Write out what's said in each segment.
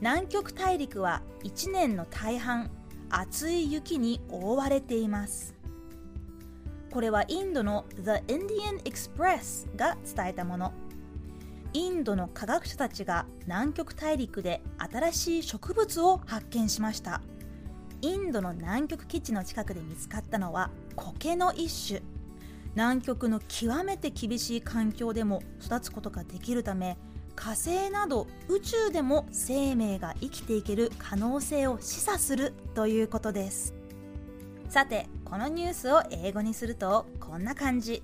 南極大陸は1年の大半厚い雪に覆われています。これはインドの The Indian Express が伝えたもの。インドの科学者たちが南極大陸で新しい植物を発見しましたインドの南極基地の近くで見つかったのは苔の一種南極の極めて厳しい環境でも育つことができるため火星など宇宙でも生命が生きていける可能性を示唆するということですさてこのニュースを英語にするとこんな感じ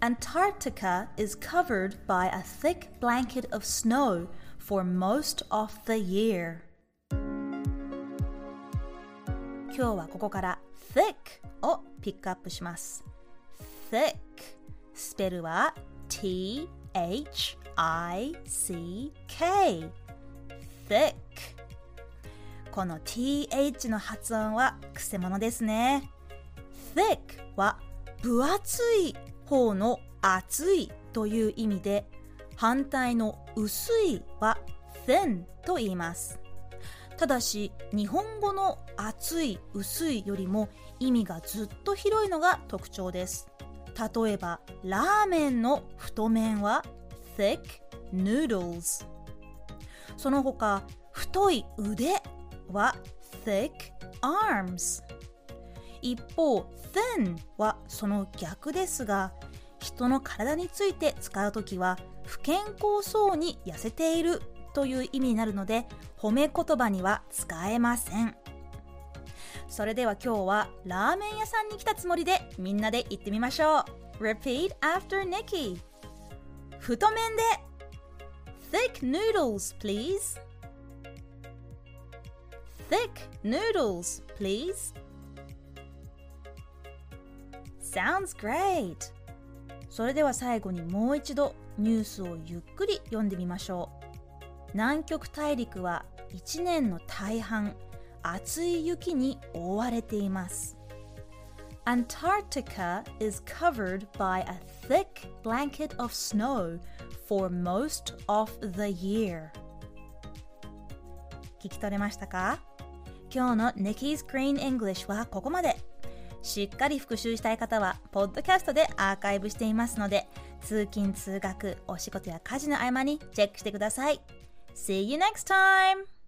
Antarctica is covered by a thick blanket of snow for most of the year. 今日はここから thick をピックアップします。thick スペルは t h I C K thick この th の発音はくせ者ですね。thick は分厚い方の厚いという意味で反対の薄いは thin と言います。ただし日本語の厚い薄いよりも意味がずっと広いのが特徴です。例えばラーメンの太麺は thick noodles. その他太い腕は thick arms. 一方 thin はその逆ですが人の体について使うときは不健康そうに痩せているという意味になるので褒め言葉には使えません。それでは今日はラーメン屋さんに来たつもりでみんなで言ってみましょう。Repeat after Nikki. 太麺で Thick noodles please Thick noodles please Sounds great! それでは最後にもう一度ニュースをゆっくり読んでみましょう。南極大陸は1年の大半、厚い雪に覆われています。Antarctica is covered by a thick blanket of snow for most of the year. 聞き取れましたか今日の Nikki's Green English はここまで。しっかり復習したい方は、ポッドキャストでアーカイブしていますので、通勤・通学、お仕事や家事の合間にチェックしてください。See you next time!